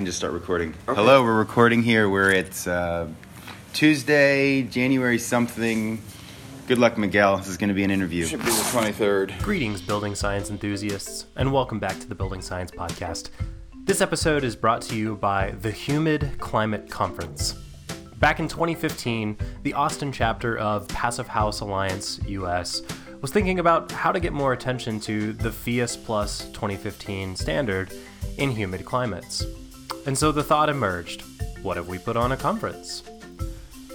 can just start recording. Okay. Hello, we're recording here. We're at uh, Tuesday, January something. Good luck, Miguel. This is going to be an interview. Should be the 23rd. Greetings, building science enthusiasts, and welcome back to the Building Science Podcast. This episode is brought to you by the Humid Climate Conference. Back in 2015, the Austin chapter of Passive House Alliance US was thinking about how to get more attention to the PHIUS Plus 2015 standard in humid climates. And so the thought emerged what if we put on a conference?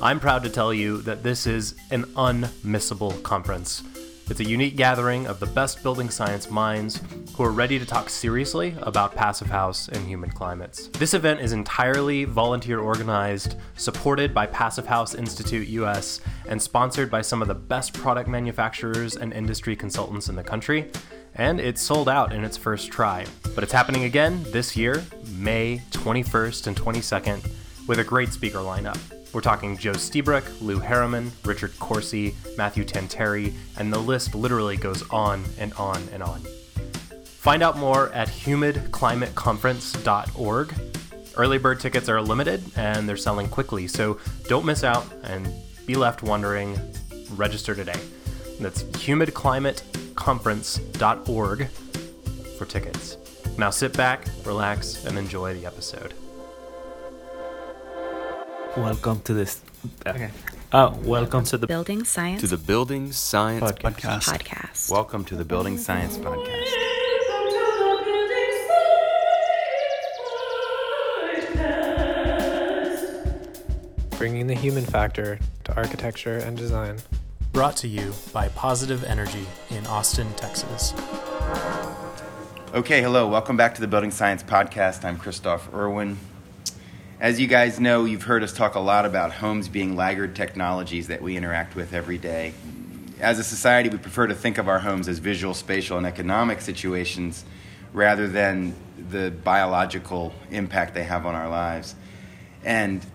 I'm proud to tell you that this is an unmissable conference. It's a unique gathering of the best building science minds who are ready to talk seriously about passive house in humid climates. This event is entirely volunteer organized, supported by Passive House Institute US, and sponsored by some of the best product manufacturers and industry consultants in the country. And it's sold out in its first try. But it's happening again this year, May 21st and 22nd, with a great speaker lineup. We're talking Joe Lstiburek, Lew Harriman, Richard Corsi, Matthew Tanteri, and the list literally goes on and on and on. Find out more at humidclimateconference.org. Early bird tickets are limited and they're selling quickly, so don't miss out and be left wondering. Register today. That's humidclimateconference.org for tickets. Now sit back, relax, and enjoy the episode. Welcome to this. Okay. Oh, welcome to the Building Science to the Building Science podcast. podcast. Welcome to the Building Science podcast. Bringing the human factor to architecture and design. Brought to you by Positive Energy in Austin, Texas. Okay, hello. Welcome back to the Building Science podcast. I'm Kristof Irwin. As you guys know, you've heard us talk a lot about homes being laggard technologies that we interact with every day. As a society, we prefer to think of our homes as visual, spatial, and economic situations rather than the biological impact they have on our lives. And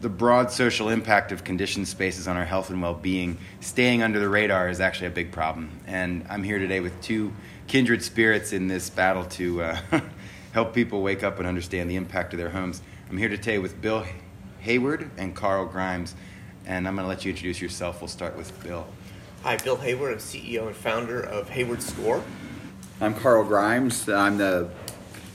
the broad social impact of conditioned spaces on our health and well being, staying under the radar, is actually a big problem. And I'm here today with two kindred spirits in this battle to uh, help people wake up and understand the impact of their homes. I'm here today with Bill Hayward and Carl Grimes, and I'm going to let you introduce yourself. We'll start with Bill. Hi, Bill Hayward. I'm CEO and founder of Hayward Score. I'm Carl Grimes. I'm the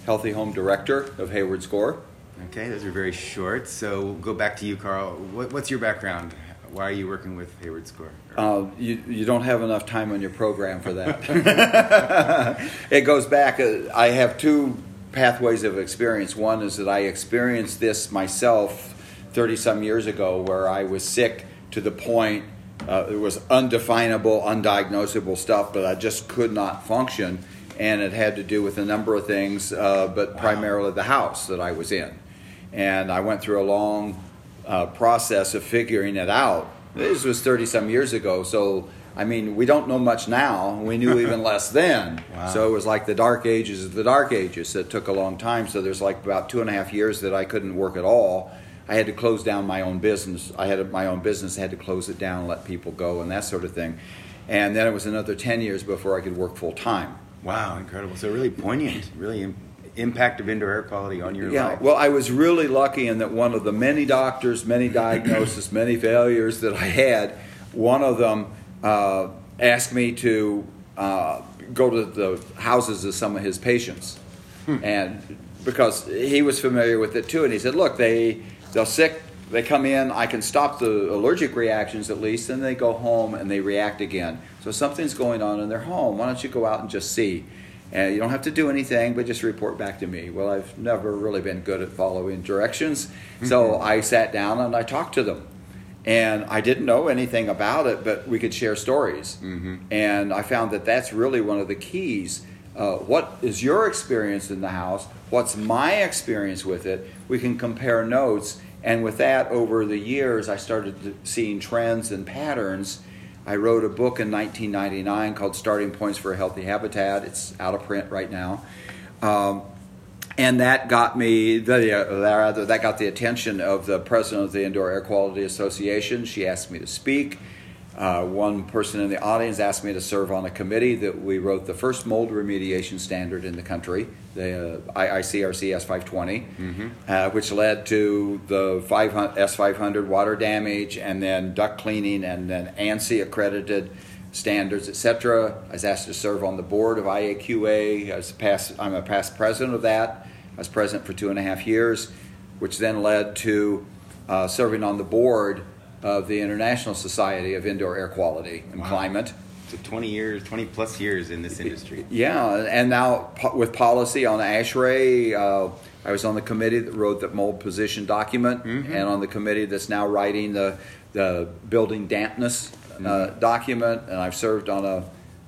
Healthy Home Director of Hayward Score. Okay, those are very short. So we'll go back to you, Carl. What, what's your background? Why are you working with Hayward Score? Uh, you, you don't have enough time on your program for that. it goes back. Uh, I have two pathways of experience. One is that I experienced this myself 30 some years ago where I was sick to the point uh, it was undefinable, undiagnosable stuff, but I just could not function. And it had to do with a number of things, uh, but wow. primarily the house that I was in. And I went through a long uh, process of figuring it out. This was 30 some years ago, so I mean, we don't know much now. We knew even less then. Wow. So it was like the dark ages of the dark ages. It took a long time. So there's like about two and a half years that I couldn't work at all. I had to close down my own business. I had my own business. I had to close it down, let people go, and that sort of thing. And then it was another 10 years before I could work full time. Wow, incredible. So really poignant, really impact of indoor air quality on your yeah, life. Well, I was really lucky in that one of the many doctors, many diagnoses, many failures that I had, one of them uh, asked me to uh, go to the houses of some of his patients, hmm. and because he was familiar with it too, and he said, "Look, they they're sick." They come in, I can stop the allergic reactions at least, and they go home and they react again. So something's going on in their home. Why don't you go out and just see? And you don't have to do anything, but just report back to me. Well, I've never really been good at following directions. Mm-hmm. So I sat down and I talked to them and I didn't know anything about it, but we could share stories. Mm-hmm. And I found that that's really one of the keys. Uh, what is your experience in the house? What's my experience with it? We can compare notes. And with that, over the years, I started seeing trends and patterns. I wrote a book in 1999 called Starting Points for a Healthy Habitat. It's out of print right now. Um, and that got me the, uh, that got the attention of the president of the Indoor Air Quality Association. She asked me to speak. Uh, one person in the audience asked me to serve on a committee that we wrote the first mold remediation standard in the country, the uh, IICRC S520, uh, which led to the 500, S500 water damage and then duct cleaning and then ANSI accredited standards, etc. I was asked to serve on the board of IAQA. I was past, I'm a past president of that. I was president for two and a half years, which then led to uh, serving on the board of the International Society of Indoor Air Quality and Wow. Climate. So 20 years, 20 plus years in this industry. Yeah, and now po- with policy on ASHRAE, uh, I was on the committee that wrote the mold position document, and on the committee that's now writing the the building dampness uh, document, and I've served on a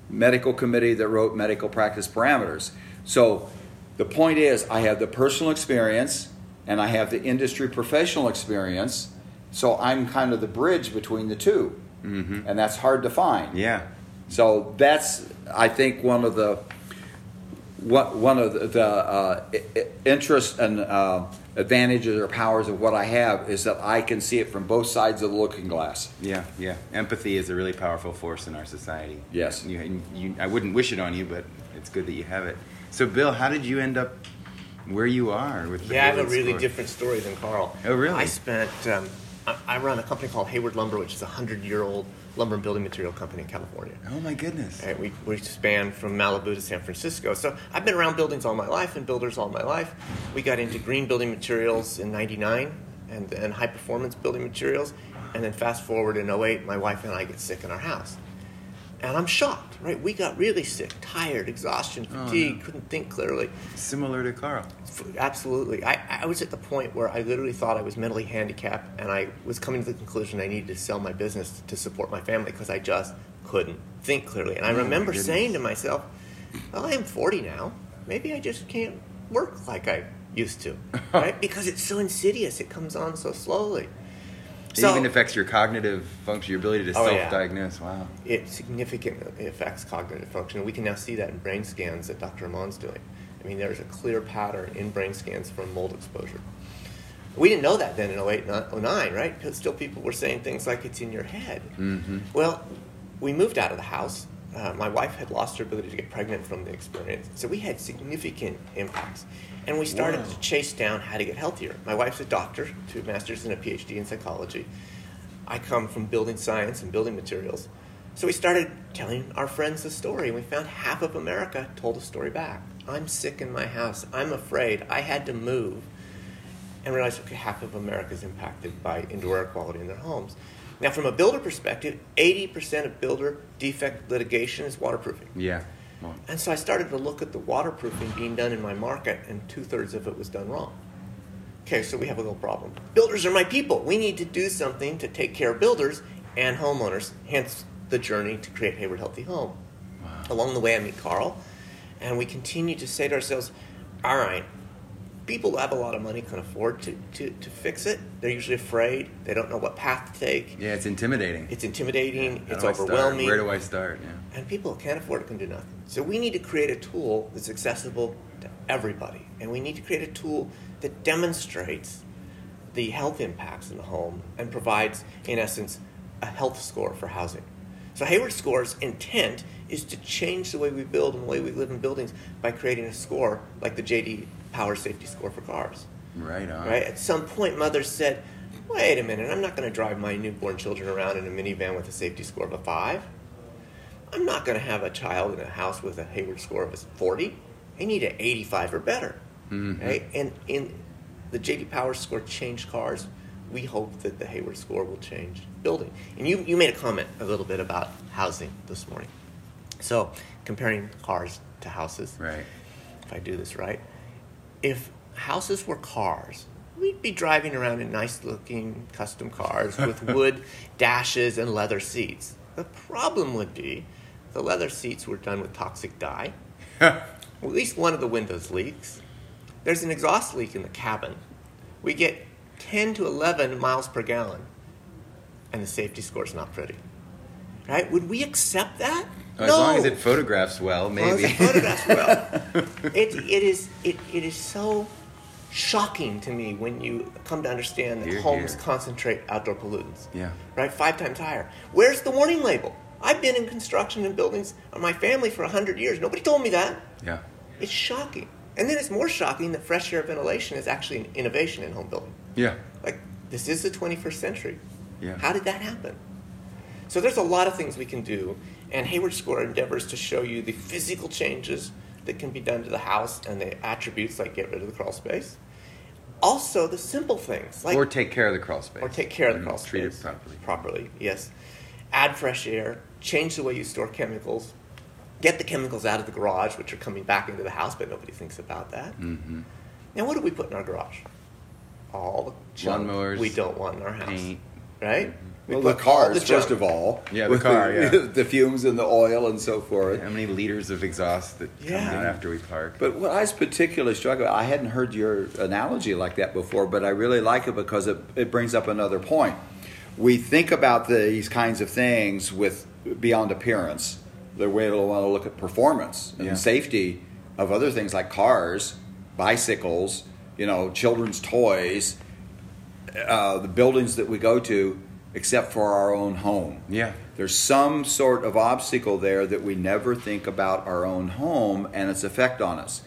medical committee that wrote medical practice parameters. So the point is, I have the personal experience, and I have the industry professional experience. So I'm kind of the bridge between the 2 and that's hard to find. Yeah. So that's, I think, one of the one one of the, the uh, i- i- interests and uh, advantages or powers of what I have is that I can see it from both sides of the looking glass. Yeah, yeah. Empathy is a really powerful force in our society. Yes. You, you, I wouldn't wish it on you, but it's good that you have it. So, Bill, how did you end up where you are with the Yeah, I have a really Score? different story than Carl. Oh, really? I spent, um, I, run a company called Hayward Lumber, which is a 100 year old lumber and building material company in California. Oh my goodness. Right, we, we span from Malibu to San Francisco. So I've been around buildings all my life and builders all my life. We got into green building materials in 99 and, and high performance building materials. And then fast forward in 08, my wife and I get sick in our house. And I'm shocked, right? We got really sick, tired, exhaustion, oh, fatigue, couldn't think clearly. Similar to Carl. Absolutely. I, I was at the point where I literally thought I was mentally handicapped, and I was coming to the conclusion I needed to sell my business to support my family because I just couldn't think clearly. And I Oh, remember saying to myself, well, I am 40 now. Maybe I just can't work like I used to, right? because it's so insidious, it comes on so slowly. It even affects your cognitive function, your ability to Oh, self-diagnose. Wow. it significantly affects cognitive function. We can now see that in brain scans that Dr. Amen's doing. I mean, there's a clear pattern in brain scans from mold exposure. We didn't know that then in 08, 09, right? Because still people were saying things like it's in your head. Mm-hmm. Well, we moved out of the house. Uh, my wife had lost her ability to get pregnant from the experience. So we had significant impacts. And we started Wow. to chase down how to get healthier. My wife's a doctor, two masters and a PhD in psychology. I come from building science and building materials. So we started telling our friends the story, and we found half of America told a story back. I'm sick in my house. I'm afraid. I had to move. And realized, okay, half of America is impacted by indoor air quality in their homes. Now, from a builder perspective, 80% of builder defect litigation is waterproofing. Yeah. And so I started to look at the waterproofing being done in my market, and two thirds of it was done wrong. Okay, so we have a little problem. Builders are my people. We need to do something to take care of builders and homeowners, hence the journey to create Hayward Healthy Home. Along the way, I meet Carl, and we continue to say to ourselves, all right, people who have a lot of money can afford to, to, to fix it. They're usually afraid, they don't know what path to take. yeah, it's intimidating. It's intimidating, How it's do I start? overwhelming Where do I start? Yeah. and people who can't afford it can do nothing. So we need to create a tool that's accessible to everybody, and we need to create a tool that demonstrates the health impacts in the home and provides, in essence, a health score for housing. So Hayward Score's intent is to change the way we build and the way we live in buildings by creating a score like the JD Power Safety Score for cars. Right on. Right? At some point, mothers said, wait a minute, I'm not going to drive my newborn children around in a minivan with a safety score of a five. I'm not going to have a child in a house with a Hayward score of a 40. They need an 85 or better. Mm-hmm. Right? And in the JD Power score changed cars. We hope that the Hayward score will change building. And you, you made a comment a little bit about housing this morning. So, comparing cars to houses Right. if I do this right, if houses were cars, we'd be driving around in nice looking custom cars with wood dashes and leather seats. The problem would be the leather seats were done with toxic dye. At least one of the windows leaks. There's an exhaust leak in the cabin. We get 10 to 11 miles per gallon, and the safety score's not pretty. Right? Would we accept that? As no. long as it photographs well, maybe. it's photographs well. it, it is it, it is so shocking to me when you come to understand that Hear, homes hear. concentrate outdoor pollutants. Yeah. Right? Five times higher. Where's the warning label? I've been in construction and buildings of my family for 100 years. Nobody told me that. Yeah. It's shocking. And then it's more shocking that fresh air ventilation is actually an innovation in home building. Yeah. Like, this is the 21st century. Yeah. How did that happen? So there's a lot of things we can do, and Hayward Score endeavors to show you the physical changes that can be done to the house and the attributes like get rid of the crawl space. Also, the simple things like or take care of the crawl space. or take care of the crawl Treat space it properly. Properly, yes. Add fresh air. Change the way you store chemicals. Get the chemicals out of the garage, which are coming back into the house, but nobody thinks about that. Mm-hmm. Now, what do we put in our garage? All the junk Lawnmowers, we don't want in our house, paint. right? We Well, the put all cars, junk. first of all. Yeah, the with car, yeah. the fumes and the oil and so forth. How many liters of exhaust that come Yeah. out after we park? But what I was particularly struck with, I hadn't heard your analogy like that before, but I really like it because it, it brings up another point. We think about these kinds of things with beyond appearance. The way we'll want to look at performance and Yeah. safety of other things like cars, bicycles, you know, children's toys, uh, the buildings that we go to, except for our own home. Yeah. There's some sort of obstacle there that we never think about our own home and its effect on us.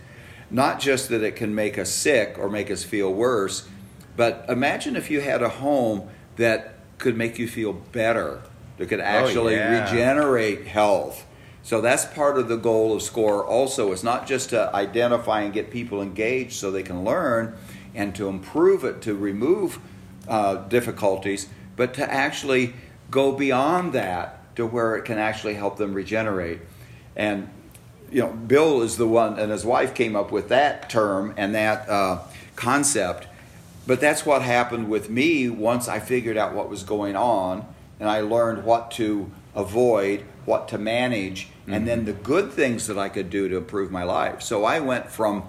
Not just that it can make us sick or make us feel worse, but imagine if you had a home that could make you feel better, that could actually yeah. regenerate health. So that's part of the goal of SCORE also. It's not just to identify and get people engaged so they can learn and to improve it, to remove uh, difficulties, but to actually go beyond that to where it can actually help them regenerate. And you know, Bill is the one, and his wife came up with that term and that uh, concept. But that's what happened with me once I figured out what was going on and I learned what to avoid, what to manage, and then the good things that I could do to improve my life. So I went from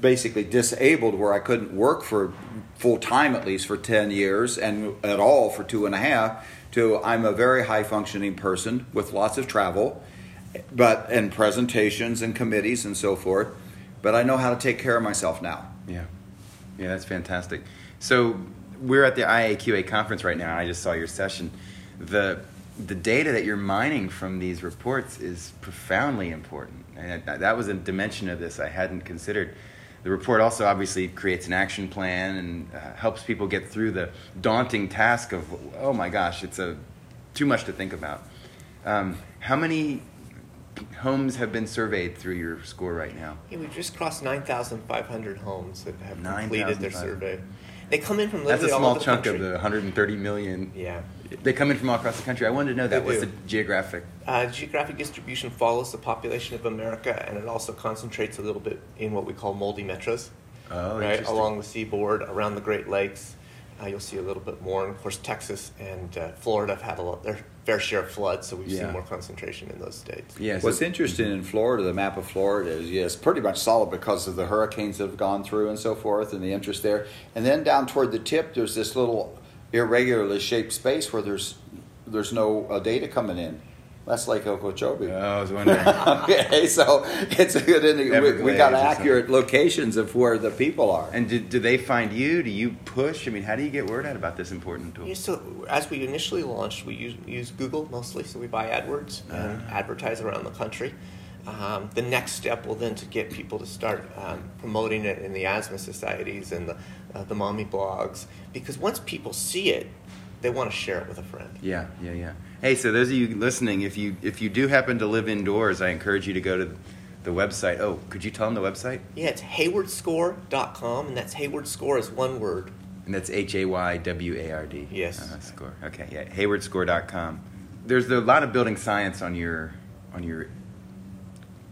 basically disabled where I couldn't work for full time at least for 10 years and at all for two and a half to I'm a very high functioning person with lots of travel but and presentations and committees and so forth but I know how to take care of myself now Yeah. Yeah, that's fantastic. So we're at the IAQA conference right now. And I just saw your session. The the data that you're mining from these reports is profoundly important. And that was a dimension of this I hadn't considered. The report also obviously creates an action plan and uh, helps people get through the daunting task of oh my gosh, it's a too much to think about. Um, how many homes have been surveyed through your score right now? Yeah, we've just crossed 9,500 homes that have completed their survey. They come in from That's literally a all small over the chunk country. of the 130 million. Yeah. They come in from all across the country. I wanted to know that. They What's the geographic? Uh, geographic distribution follows the population of America, and it also concentrates a little bit in what we call moldy metros. Oh, right along the seaboard, around the Great Lakes. Uh, you'll see a little bit more, and of course, Texas and uh, Florida have had a lot, their fair share of floods, so we've Yeah. seen more concentration in those states. Yeah. so- What's interesting in Florida, the map of Florida is yes, pretty much solid because of the hurricanes that have gone through and so forth, and the interest there. And then down toward the tip, there's this little irregularly shaped space where there's there's no uh, data coming in. That's Lake Okeechobee. Oh, I was wondering. okay, so it's a good. indi- We, we got accurate locations of where the people are. and do, do they find you? Do you push? I mean, how do you get word out about this important tool? Yeah, so as we initially launched, we use, use Google mostly, so we buy AdWords and advertise around the country. Um, the next step will then to get people to start um, promoting it in the asthma societies and the, uh, the mommy blogs, because once people see it, they want to share it with a friend. Yeah, yeah, yeah. Hey, so those of you listening, if you if you do happen to live indoors, I encourage you to go to the website. Oh, could you tell them the website? Yeah, it's haywardscore.com, and that's Hayward Score is one word. And that's H A Y W A R D. Yes. Uh, score. Okay. Yeah. Haywardscore.com. There's a lot of building science on your on your.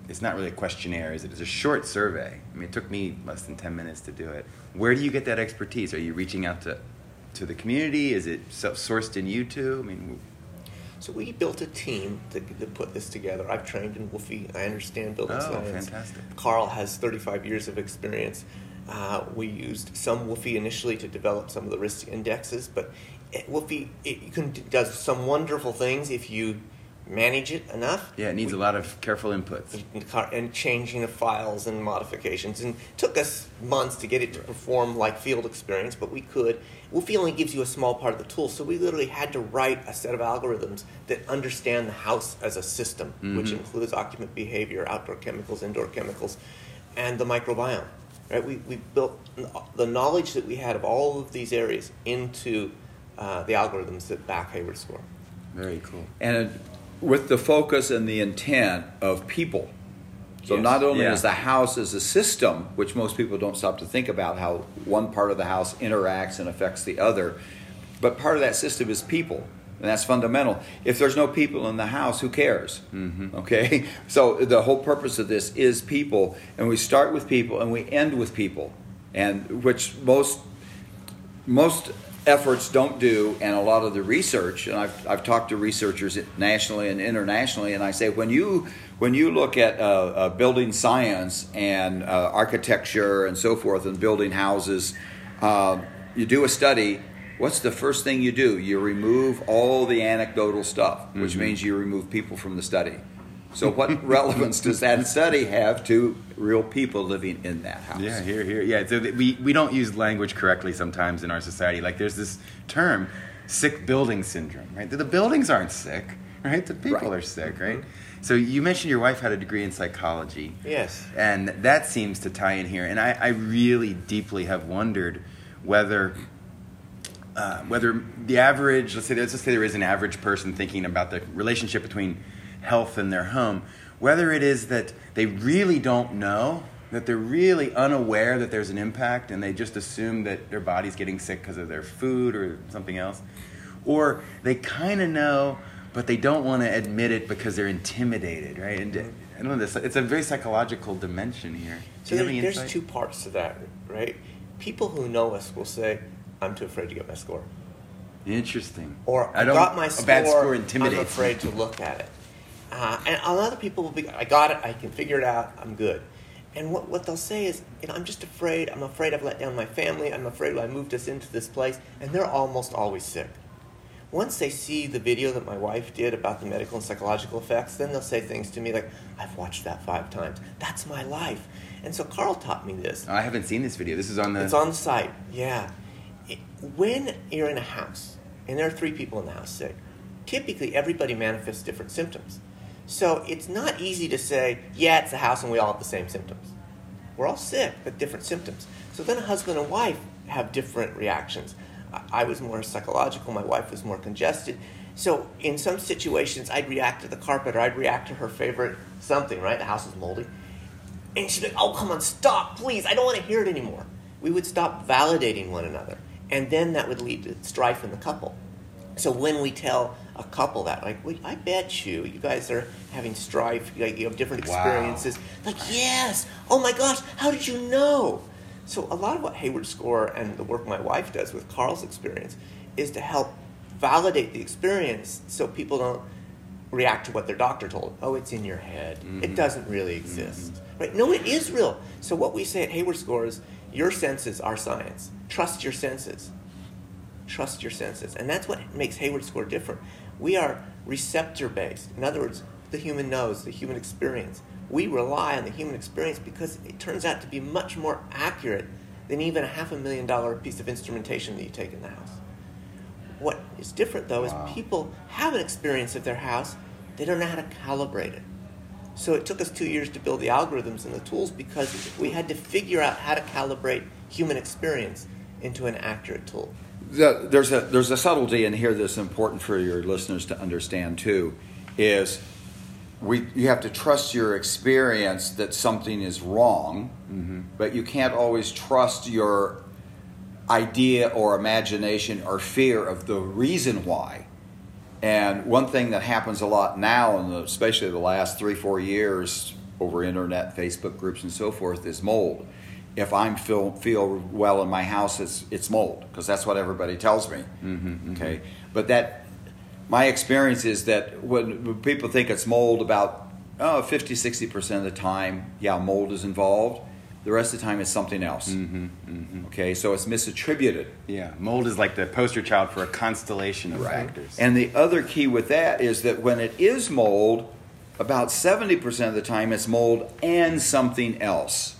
It's not really a questionnaire, is it? It's a short survey. I mean, it took me less than ten minutes to do it. Where do you get that expertise? Are you reaching out to to the community? Is it self-sourced in you too? I mean, So we built a team to, to put this together. I've trained in WUFI. I understand building Oh, science. fantastic. Carl has 35 years of experience. Uh, we used some WUFI initially to develop some of the risk indexes, but it, WUFI it, you can does some wonderful things if you manage it enough. Yeah, it needs we- a lot of careful inputs. and changing of files and modifications. And it took us months to get it to perform like field experience, but we could. WUFI only gives you a small part of the tool, so we literally had to write a set of algorithms that understand the house as a system, which includes occupant behavior, outdoor chemicals, indoor chemicals, and the microbiome. Right? We, we built the knowledge that we had of all of these areas into uh, the algorithms that back Hayward score. Very cool. and with the focus and the intent of people. So Yes. not only Yeah. is the house as a system, which most people don't stop to think about how one part of the house interacts and affects the other, but part of that system is people. And that's fundamental. If there's no people in the house, who cares? Mm-hmm. Okay? So the whole purpose of this is people, and we start with people and we end with people, and which most most efforts don't do, and a lot of the research, and I've, I've talked to researchers nationally and internationally, and I say when you when you look at uh, uh, building science and uh, architecture and so forth, and building houses, uh, you do a study. What's the first thing you do? You remove all the anecdotal stuff, which means you remove people from the study. So, what relevance does that study have to real people living in that house? Yeah, here, here. Yeah, so we, we don't use language correctly sometimes in our society. Like there's this term, sick building syndrome, right? The buildings aren't sick, right? The people Right. are sick, right? So you mentioned your wife had a degree in psychology. Yes. And that seems to tie in here. And I, I really deeply have wondered whether uh, whether the average, let's say, let's just say there is an average person thinking about the relationship between health in their home, whether it is that they really don't know, that they're really unaware that there's an impact and they just assume that their body's getting sick because of their food or something else, or they kind of know, but they don't want to admit it because they're intimidated, right? And I don't know, this, it's a very psychological dimension here. Do So there, there's two parts to that, right? People who know us will say, "I'm too afraid to get my score," Interesting. or "I, I don't- got my a score. bad score I'm intimidates afraid to look at it." Uh, and of people will be, "I got it. I can figure it out. I'm good." And what, what they'll say is, you know, I'm just afraid. I'm afraid I've let down my family. I'm afraid I moved us into this place. And they're almost always sick. Once they see the video that my wife did about the medical and psychological effects, then they'll say things to me like, I've watched that five times. That's my life. And so Carl taught me this. I haven't seen this video. This is on the. It's on the site, yeah. It- when you're in a house, and there are three people in the house sick, typically everybody manifests different symptoms. So it's not easy to say, yeah, it's the house and we all have the same symptoms. We're all sick, but different symptoms. So then a husband and wife have different reactions. I- was more psychological, my wife was more congested. So in some situations, I'd react to the carpet or I'd react to her favorite something, right? The house is moldy. And she'd be like, oh, come on, stop, please. I don't want to hear it anymore. We would stop validating one another. And then that would lead to strife in the couple. So when we tell a couple that, like, well, I bet you, you guys are having strife, like, you have different Wow. experiences. Like, yes, oh my gosh, how did you know? So a lot of what Hayward Score and the work my wife does with Carl's experience is to help validate the experience so people don't react to what their doctor told them. Oh, it's in your head. It mm-hmm. doesn't really exist. Mm-hmm. Right? No, it is real. So what we say at Hayward Score is your senses are science. Trust your senses. Trust your senses. And that's what makes Hayward Score different. We are receptor based. In other words, the human knows, the human experience. We rely on the human experience because it turns out to be much more accurate than even a half a million dollar piece of instrumentation that you take in the house. What is different though Wow. is people have an experience of their house, they don't know how to calibrate it. So it took us two years to build the algorithms and the tools because we had to figure out how to calibrate human experience into an accurate tool. The, there's a there's a subtlety in here that's important for your listeners to understand too is we you have to trust your experience that something is wrong mm-hmm. but you can't always trust your idea or imagination or fear of the reason why. And one thing that happens a lot now and especially the last three four years over internet facebook groups and so forth is mold if i'm feel feel well in my house it's it's mold because that's what everybody tells me mm-hmm, mm-hmm. okay but that my experience is that when, when people think it's mold about oh 50 60% of the time yeah mold is involved the rest of the time it's something else. Mm-hmm, okay, so it's misattributed. Yeah, mold is like the poster child for a constellation of factors. And the other key with that is that when it is mold, about 70% of the time it's mold and something else.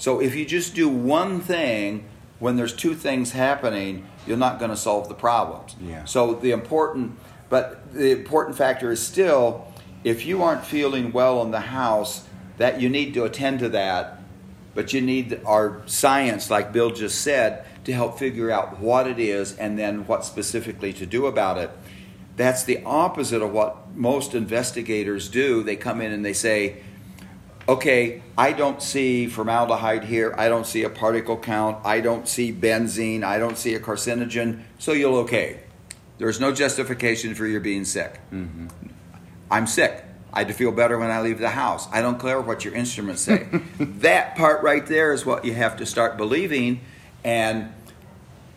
So if you just do one thing when there's two things happening, you're not going to solve the problems. Yeah. So the important but the important factor is still if you aren't feeling well in the house, that you need to attend to that, but you need our science like Bill just said to help figure out what it is and then what specifically to do about it. That's the opposite of what most investigators do. They come in and they say, okay, I don't see formaldehyde here. I don't see a particle count. I don't see benzene. I don't see a carcinogen. So you'll okay. There's no justification for your being sick. Mm-hmm. I'm sick. I feel better when I leave the house. I don't care what your instruments say. that part right there is what you have to start believing and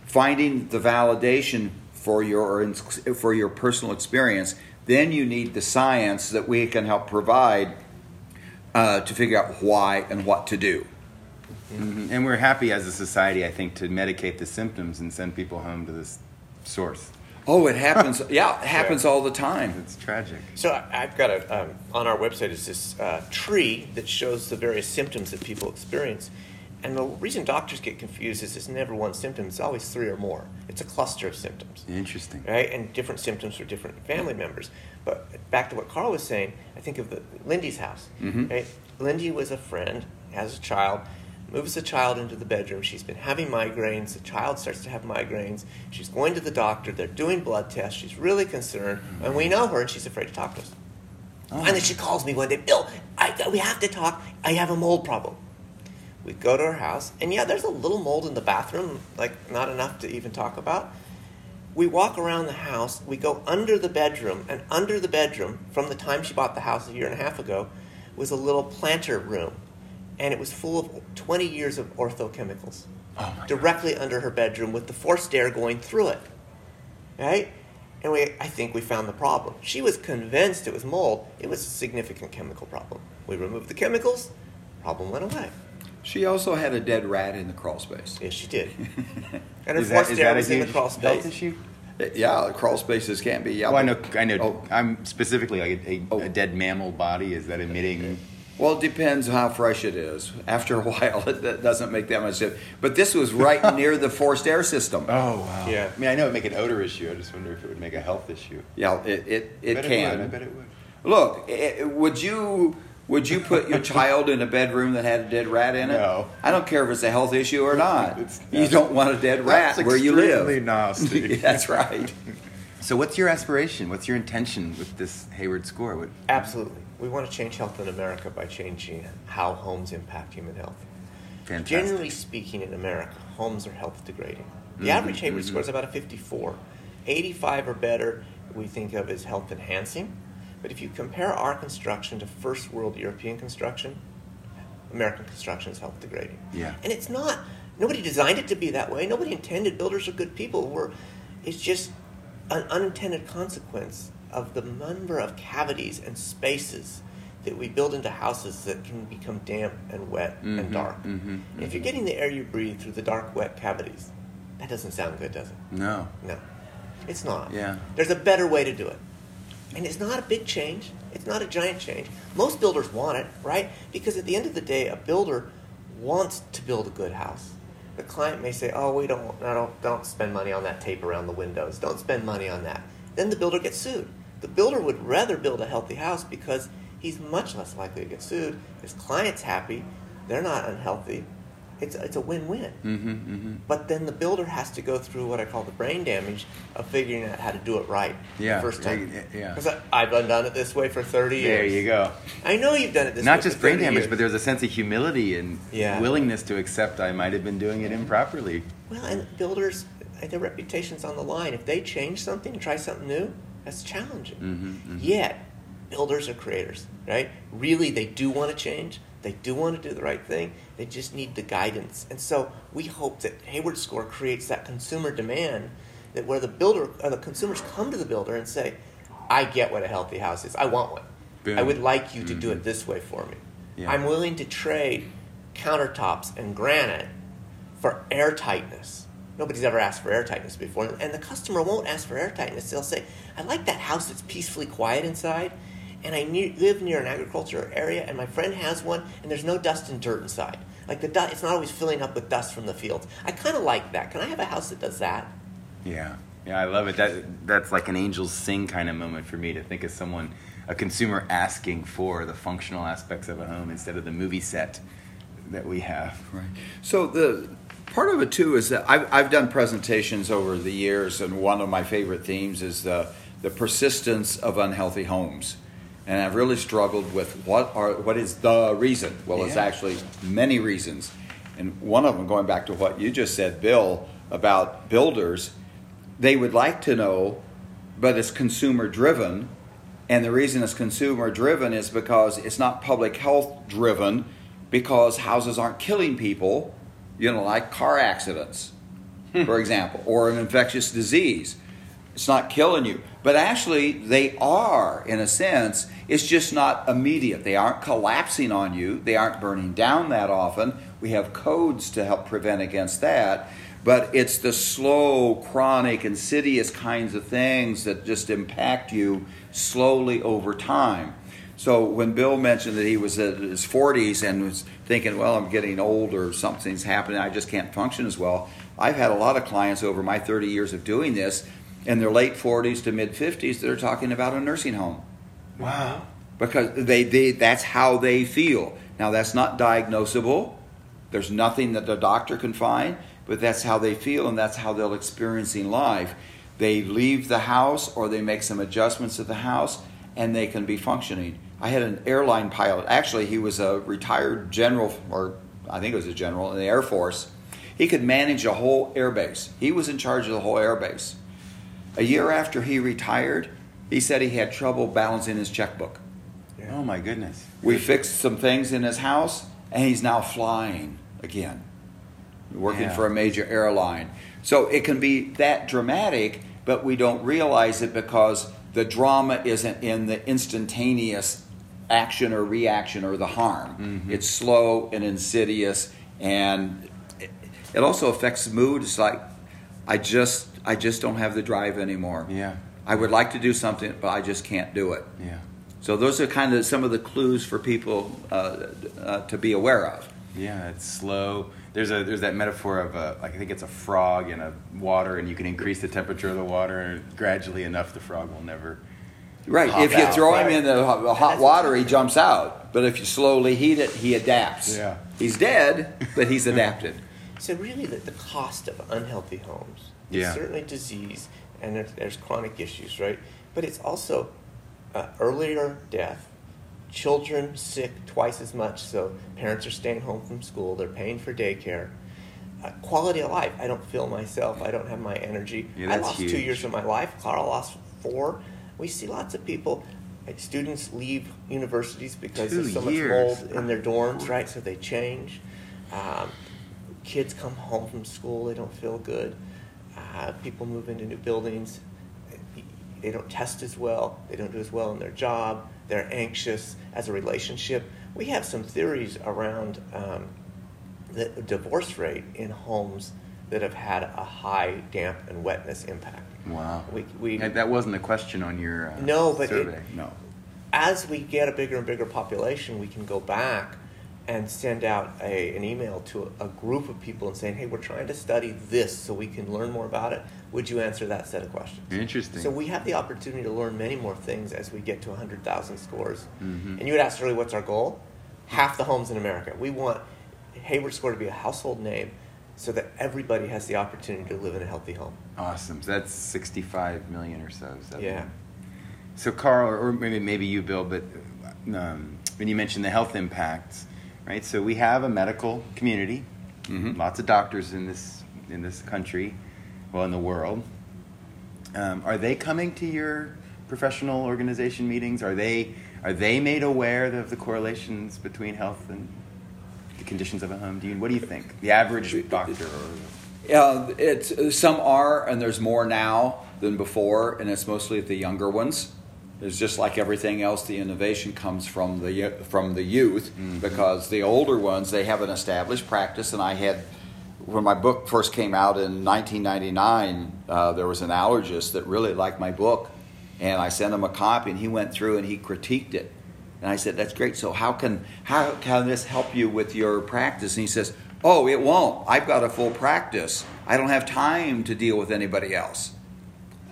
finding the validation for your for your personal experience. Then you need the science that we can help provide uh, to figure out why and what to do. Mhm. And we're happy as a society, I think, to medicate the symptoms and send people home to this source. Oh, it happens. yeah, it happens all the time. It's tragic. So I- I've got a um, on our website is this uh, tree that shows the various symptoms that people experience, and the reason doctors get confused is it's never one symptom; it's always three or more. It's a cluster of symptoms, Interesting. right? And different symptoms for different family members. But back to what Carl was saying, I think of the Lindy's house. Mm-hmm. Right? Lindy was a friend has a child. Moves the child into the bedroom. She's been having migraines. The child starts to have migraines. She's going to the doctor. They're doing blood tests. She's really concerned. And we know her, and she's afraid to talk to us. Oh. Finally, she calls me one day, Bill, I, we have to talk. I have a mold problem. We go to her house, and yeah, there's a little mold in the bathroom, like not enough to even talk about. We walk around the house, we go under the bedroom, and under the bedroom, from the time she bought the house a year and a half ago, was a little planter room. And it was full of 20 years of orthochemicals. Oh directly under her bedroom with the forced air going through it. Right? And we, I think we found the problem. She was convinced it was mold. It was a significant chemical problem. We removed the chemicals, problem went away. She also had a dead rat in the crawl space. Yes, she did. And her Is that, forced is air that a was in the huge crawl health space. issue? Yeah, crawl spaces can't be. Yeah, Well, I know. I know. Oh. I'm specifically like a, a, Oh. a dead mammal body. Is that emitting? Well, it depends how fresh it is. After a while, it, that doesn't make that much difference. But this was right near the forced air system. Oh wow. Yeah. I mean, I know it would make an odor issue. I just wonder if it would make a health issue. Yeah, it it, it I bet can. would. I bet it would. Look, i- i- would you would you put your child in a bedroom that had a dead rat in it? No. I don't care if it's a health issue or not. It's- you don't want a dead rat That's where you extremely live. nasty. That's right. So, what's your aspiration? What's your intention with this Hayward score? What, Absolutely. We want to change health in America by changing how homes impact human health. fantastic. Generally speaking, in America, homes are health degrading. The Mhm, average Hayward mhm. score is about a 54. 85 or better, we think of as health enhancing. But if you compare our construction to first world European construction, American construction is health degrading. Yeah. And it's not, nobody designed it to be that way. Nobody intended, builders are good people. We're, it's just an unintended consequence of the number of cavities and spaces that we build into houses that can become damp and wet Mhm, and dark. mhm, And if you're getting the air you breathe through the dark, wet cavities, that doesn't sound good, does it? No. No, it's not. Yeah. There's a better way to do it. And it's not a big change. It's not a giant change. Most builders want it, right? Because at the end of the day, a builder wants to build a good house. The client may say, "Oh, we don't, I don't, don't spend money on that tape around the windows. Don't spend money on that." Then the builder gets sued. The builder would rather build a healthy house because he's much less likely to get sued. His client's happy. They're not unhealthy. It's, it's a win-win. Mm-hmm, mm-hmm. But then the builder has to go through what I call the brain damage of figuring out how to do it right Yeah, the first time. yeah, yeah. Because I've done it this way for 30 years. There you go. I know you've done it this way Not just brain damage, years. but there's a sense of humility and Yeah. willingness to accept I might have been doing it improperly. Well, and builders, uh, their reputation's on the line. If they change something and try something new, that's challenging. Mhm, mhm. Yet, builders are creators, right? Really, they do want to change. They do want to do the right thing. They just need the guidance. And so we hope that Hayward Score creates that consumer demand that where the builder or the consumers come to the builder and say, I get what a healthy house is. I want one. Boom. I would like you to do it mm-hmm. this way for me. Yeah. I'm willing to trade countertops and granite for air tightness. Nobody's ever asked for air tightness before, and the customer won't ask for air tightness. They'll say, "I like that house that's peacefully quiet inside." And I ne- live near an agriculture area, and my friend has one, and there's no dust and dirt inside. Like the dust, it's not always filling up with dust from the fields. I kind of like that. Can I have a house that does that? Yeah, yeah, I love it. That that's like an angels sing kind of moment for me to think of someone, a consumer asking for the functional aspects of a home instead of the movie set that we have. Right. So the part of it too is that I've, I've done presentations over the years, and one of my favorite themes is the the persistence of unhealthy homes. And I've really struggled with what are what is the reason? Well, it's Yeah. actually many reasons, and one of them going back to what you just said, Bill, about builders. They would like to know, but it's consumer driven, and the reason it's consumer driven is because it's not public health driven, because houses aren't killing people, you know, like car accidents, hmm. for example, or an infectious disease. It's not killing you. But actually, they are, in a sense. It's just not immediate. They aren't collapsing on you, they aren't burning down that often. We have codes to help prevent against that. But it's the slow, chronic, insidious kinds of things that just impact you slowly over time. So when Bill mentioned that he was in his 40s and was thinking, well, I'm getting old or something's happening, I just can't function as well. I've had a lot of clients over my 30 years of doing this in their late 40s to mid 50s that are talking about a nursing home Wow. because they, they that's how they feel. Now that's not diagnosable. There's nothing that the doctor can find, but that's how they feel and that's how they're experiencing life. They leave the house or they make some adjustments to the house and they can be functioning. I had an airline pilot. Actually, he was a retired general or I think it was a general in the Air Force. He could manage a whole air base. He was in charge of the whole air base. A year after he retired, he said he had trouble balancing his checkbook. Oh my goodness. We fixed some things in his house, and he's now flying again, working Yeah. for a major airline. So it can be that dramatic, but we don't realize it because the drama isn't in the instantaneous action or reaction or the harm. Mm-hmm. It's slow and insidious, and it also affects mood. It's like I just I just don't have the drive anymore. Yeah. I would like to do something, but I just can't do it. Yeah. So those are kind of some of the clues for people uh, uh, to be aware of. Yeah, it's slow. There's a there's that metaphor of a like I think it's a frog in a water, and you can increase the temperature of the water and gradually enough the frog will never. Right. Hop if you out, throw him in the hot, hot water, he jumps out. But if you slowly heat it, he adapts. Yeah. He's dead, but he's adapted. So really, the, the cost of unhealthy homes Yeah. is certainly disease, and there's, there's chronic issues, right? But it's also uh, earlier death, children sick twice as much, so parents are staying home from school, they're paying for daycare. Uh, quality of life. I don't feel myself. I don't have my energy. Yeah, I lost two years of my life. Carl lost four. We see lots of people. Like students leave universities because Two there's so years. much mold in their dorms, right? So they change. Um, kids come home from school, they don't feel good. Uh, people move into new buildings, they don't test as well, they don't do as well in their job, they're anxious as a relationship. We have some theories around um, the divorce rate in homes that have had a high damp and wetness impact. Wow. We, we, that wasn't a question on your uh, No, but it- No. as we get a bigger and bigger population, we can go back and send out a, an email to a, a group of people and saying, hey, we're trying to study this so we can learn more about it. Would you answer that set of questions? Interesting. So we have the opportunity to learn many more things as we get to 100,000 scores. Mhm. And you had asked earlier, what's our goal? Half the homes in America. We want Hayward Score to be a household name so that everybody has the opportunity to live in a healthy home. Awesome. So that's 65 million or so. Yeah. So Carl, or maybe maybe you, Bill, but um, when you mentioned the health impacts, right? So we have a medical community, Mhm. lots of doctors in this in this country, well, in the world. Um, are they coming to your professional organization meetings? Are they are they made aware of the correlations between health and the conditions of a home? Do you, what do you think? The average doctor, or Uh, it's some are, and there's more now than before, and it's mostly the younger ones. It's just like everything else. The innovation comes from the from the youth because the older ones they have an established practice. And I had when my book first came out in 1999, uh, there was an allergist that really liked my book, and I sent him a copy, and he went through and he critiqued it. And I said, "That's great. So how can how can this help you with your practice?" And he says, "Oh, it won't. I've got a full practice. I don't have time to deal with anybody else."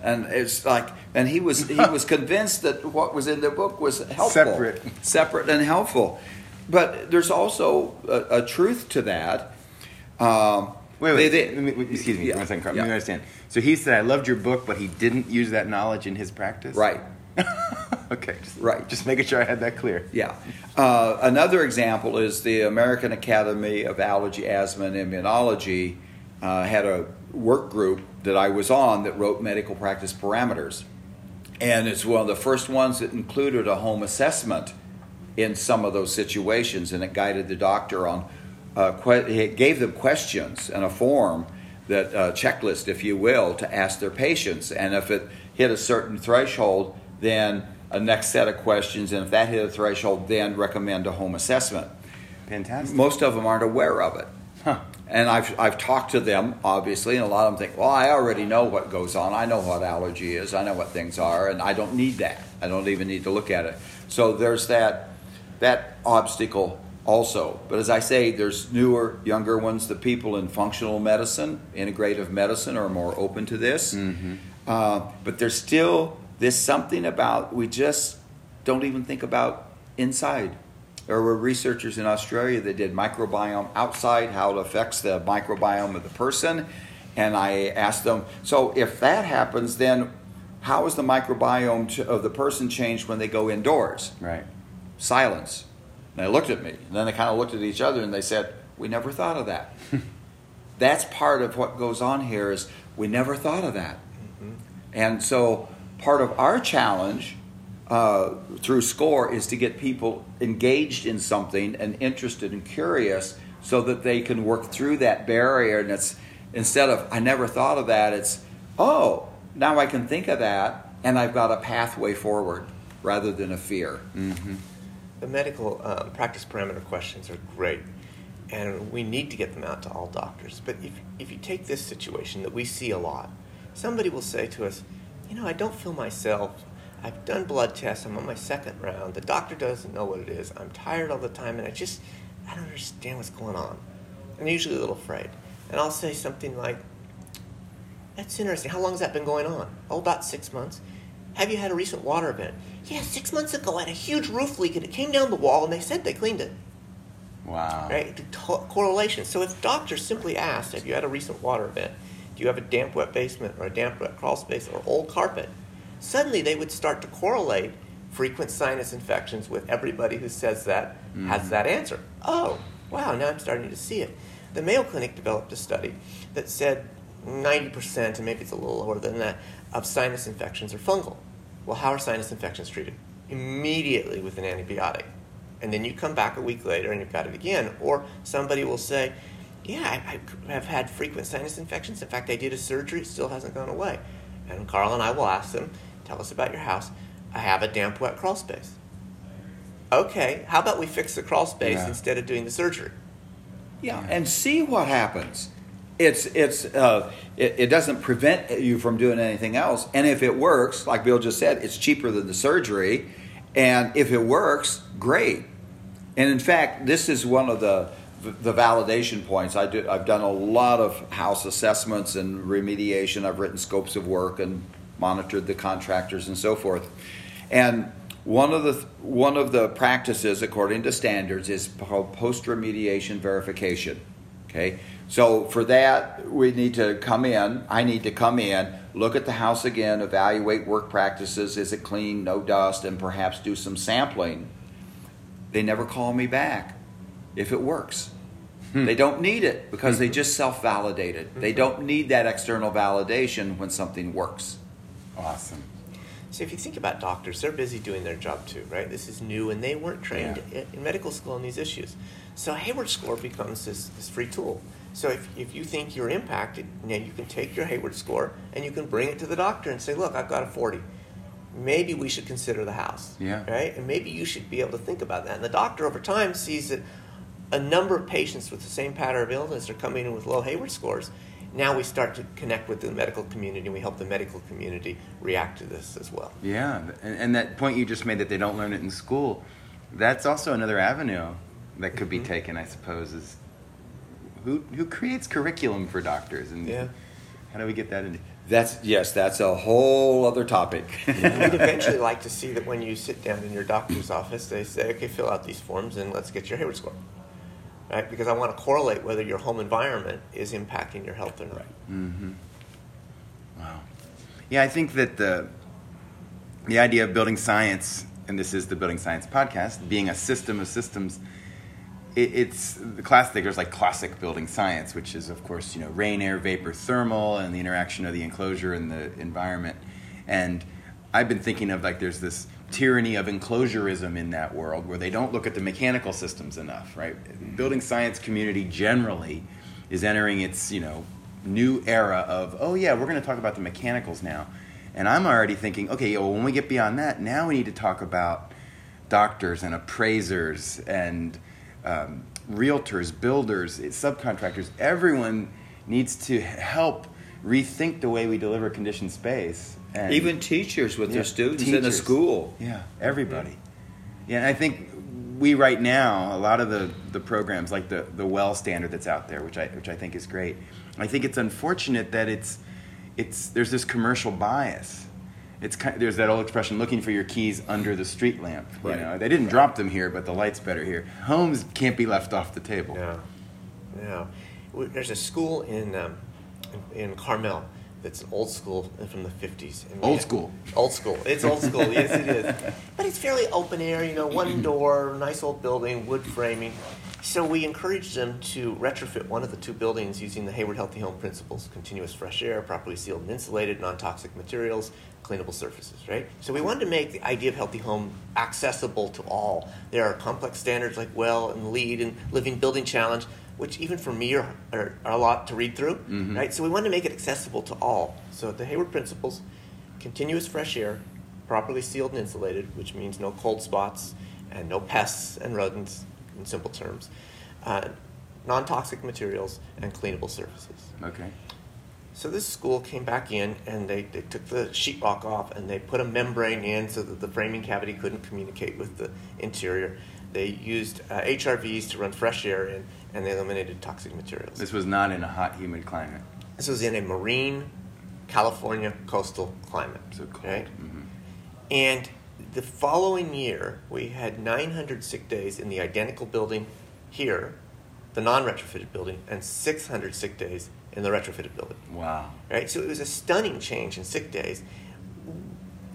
And it's like, and he was he was convinced that what was in the book was helpful, Separate. separate and helpful. But there's also a, a truth to that. Um, Wait, wait. they- they- excuse me Yeah, one second. Carl. yeah. Let me understand. So he said, "I loved your book, but he didn't use that knowledge in his practice." Right. okay. Just, Right. Just making sure I had that clear. Yeah. Uh, another example is the American Academy of Allergy, Asthma, and Immunology uh, had a work group that I was on that wrote medical practice parameters. And it's one of the first ones that included a home assessment in some of those situations, and it guided the doctor on. Uh, que- it gave them questions and a form that uh, checklist, if you will, to ask their patients, and if it hit a certain threshold, then a next set of questions, and if that hit a threshold, then recommend a home assessment. Fantastic. Most of them aren't aware of it. Huh. And I've, I've talked to them, obviously, and a lot of them think, well, I already know what goes on. I know what allergy is. I know what things are, and I don't need that. I don't even need to look at it. So there's that, that obstacle also. But as I say, there's newer, younger ones. The people in functional medicine, integrative medicine, are more open to this. Uh, but there's still this something about we just don't even think about inside. There were researchers in Australia that did microbiome outside, how it affects the microbiome of the person. And I asked them, so if that happens, then how is the microbiome to- of the person changed when they go indoors? Right. Silence. And they looked at me, and then they kind of looked at each other and they said, We never thought of that. That's part of what goes on here is we never thought of that. Mm-hmm. And so part of our challenge uh, through SCORE is to get people engaged in something and interested and curious so that they can work through that barrier. And it's instead of, I never thought of that, it's, oh, now I can think of that and I've got a pathway forward rather than a fear. The medical um, practice parameter questions are great, and we need to get them out to all doctors. But if, if you take this situation that we see a lot, somebody will say to us, You know, I don't feel myself. I've done blood tests. I'm on my second round. The doctor doesn't know what it is. I'm tired all the time, and I just, I don't understand what's going on. I'm usually a little afraid. And I'll say something like, that's interesting. How long has that been going on? Oh, about six months. Have you had a recent water event? Yeah, six months ago I had a huge roof leak and it came down the wall and they said they cleaned it. Wow. Right? The to- correlation. So if doctors simply asked, have you had a recent water event? Do you have a damp, wet basement or a damp, wet crawl space or old carpet? Suddenly they would start to correlate frequent sinus infections with everybody who says that has mm-hmm. that answer. Oh, wow, now I'm starting to see it. The Mayo Clinic developed a study that said 90%, and maybe it's a little lower than that, of sinus infections are fungal. Well, how are sinus infections treated? Immediately with an antibiotic. And then you come back a week later and you've got it again. Or somebody will say, Yeah, I, I have had frequent sinus infections. In fact, I did a surgery, it still hasn't gone away. And Carl and I will ask them, Tell us about your house. I have a damp, wet crawl space. Okay, how about we fix the crawl space Yeah. instead of doing the surgery? Yeah, and see what happens. It's it's uh, it, it doesn't prevent you from doing anything else, and if it works, like Bill just said, it's cheaper than the surgery, and if it works, great. And in fact, this is one of the the validation points. I do. I've done a lot of house assessments and remediation. I've written scopes of work and monitored the contractors and so forth. And one of the one of the practices, according to standards, is called post remediation verification. Okay, so for that we need to come in. I need to come in, look at the house again, evaluate work practices. Is it clean, no dust, and perhaps do some sampling. They never call me back if it works. Hmm. They don't need it because they hmm. just self validated. They hmm. don't need that external validation when something works. Awesome. So if you think about doctors, they're busy doing their job too, right? This is new, and they weren't trained Yeah. in, medical school on these issues. So Hayward score becomes this, this free tool. So if, if you think you're impacted, now you can take your Hayward score and you can bring it to the doctor and say, look, I've got a 40. maybe we should consider the house. Yeah. Right? And maybe you should be able to think about that. And the doctor over time sees that a number of patients with the same pattern of illness are coming in with low Hayward scores. Now we start to connect with the medical community and we help the medical community react to this as well. Yeah, and, and that point you just made that they don't learn it in school, that's also another avenue that could be Mm-hmm. taken, I suppose, is who, who creates curriculum for doctors and Yeah. how do we get that in? That's yes, that's a whole other topic. We'd eventually like to see that when you sit down in your doctor's office, they say, okay, fill out these forms and let's get your Hayward score. Right? Because I want to correlate whether your home environment is impacting your health or not. Mm-hmm. Wow. Yeah, I think that the the idea of building science, and this is the Building Science podcast, being a system of systems, it, it's the classic. There's like classic building science, which is of course you know rain, air, vapor, thermal, and the interaction of the enclosure and the environment. And I've been thinking of like there's this tyranny of enclosurism in that world where they don't look at the mechanical systems enough, right? Building science community generally is entering its you know new era of oh yeah we're going to talk about the mechanicals now. And i'm already thinking okay well when we get beyond that now we need to talk about doctors and appraisers and um, realtors builders subcontractors. Everyone needs to help rethink the way we deliver conditioned space and Even teachers with Yeah, their students in a school. yeah, everybody. Yeah, and I think we right now a lot of the, the programs like the the well standard that's out there, which I which I think is great. I think it's unfortunate that it's it's there's this commercial bias. It's kind, there's that old expression looking for your keys under the street lamp. You know, they didn't drop them here, but the light's better here. Homes can't be left off the table. Yeah, yeah. There's a school in um, in, in Carmel that's old school from the 50s. And Old had- school. Old school. It's old school. yes, it is. But it's fairly open air. You know, one mm-hmm. door, nice old building, wood framing. So we encouraged them to retrofit one of the two buildings using the Hayward Healthy Home principles: continuous fresh air, properly sealed and insulated, non-toxic materials, cleanable surfaces. Right. So we wanted to make the idea of healthy home accessible to all. There are complex standards like WELL and LEED and Living Building Challenge, which even for me are, are, are a lot to read through. Right. So we wanted to make it accessible to all. So the Hayward principles: continuous fresh air, properly sealed and insulated, which means no cold spots and no pests and rodents, in simple terms, uh, non toxic materials, and cleanable surfaces. Okay. So this school came back in and they, they took the sheetrock off and they put a membrane in so that the framing cavity couldn't communicate with the interior. They used uh, HRVs to run fresh air in and they eliminated toxic materials. This was not in a hot, humid climate. This was in a marine California coastal climate. So cold. Right? Mhm. And the following year, we had 900 sick days in the identical building here, the non retrofitted building, and 600 sick days in the retrofitted building. Wow. Right? So it was a stunning change in sick days.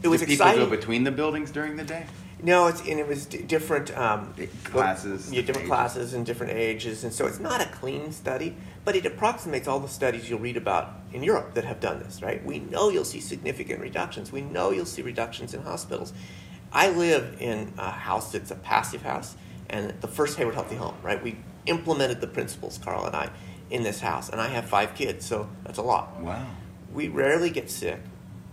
It was Did people exciting. go between the buildings during the day? No, it's and it was d- different um, Classes, Yeah, different ages. classes and different ages, and so it's not a clean study, but it approximates all the studies you'll read about in Europe that have done this. Right? We know you'll see significant reductions. We know you'll see reductions in hospitals. I live in a house that's a passive house, and the first Hayward Healthy Home. Right? We implemented the principles, Carl and I, in this house, and I have five kids, so that's a lot. Wow. We rarely get sick.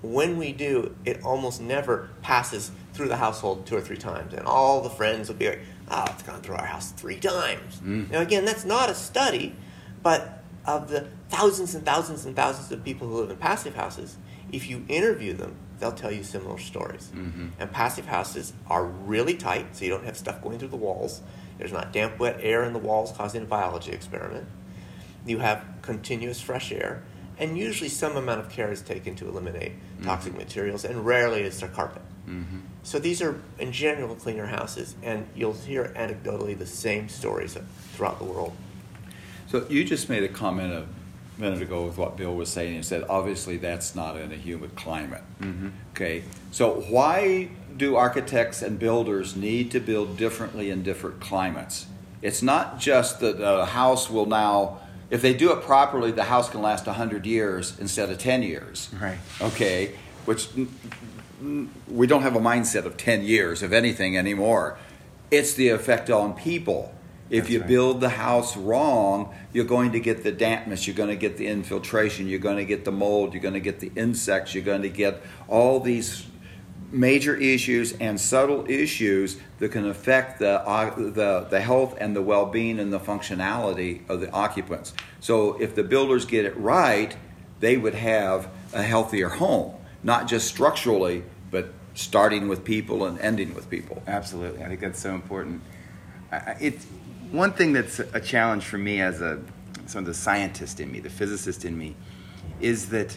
When we do, it almost never passes through the household two or three times. And all the friends will be like, oh, it's gone through our house three times. Mm. Now, again, that's not a study, but of the thousands and thousands and thousands of people who live in passive houses, if you interview them, they'll tell you similar stories. Mm-hmm. And passive houses are really tight, so you don't have stuff going through the walls. There's not damp, wet air in the walls causing a biology experiment you have continuous fresh air, and usually some amount of care is taken to eliminate mm-hmm. toxic materials, and rarely is there carpet. Mm-hmm. So these are, in general, cleaner houses, and you'll hear anecdotally the same stories throughout the world. So you just made a comment a minute ago with what Bill was saying. and said obviously that's not in a humid climate. Mm-hmm. Okay, so why do architects and builders need to build differently in different climates? It's not just that a house will now, if they do it properly, the house can last hundred years instead of ten years. Right. Okay, which we don't have a mindset of ten years of anything anymore. It's the effect on people. If That's you right. build the house wrong, you're going to get the dampness, you're going to get the infiltration, you're going to get the mold, you're going to get the insects, you're going to get all these major issues and subtle issues that can affect the, uh, the, the health and the well being and the functionality of the occupants. So, if the builders get it right, they would have a healthier home, not just structurally, but starting with people and ending with people. Absolutely, I think that's so important. It's one thing that's a challenge for me as a some of the scientist in me, the physicist in me, is that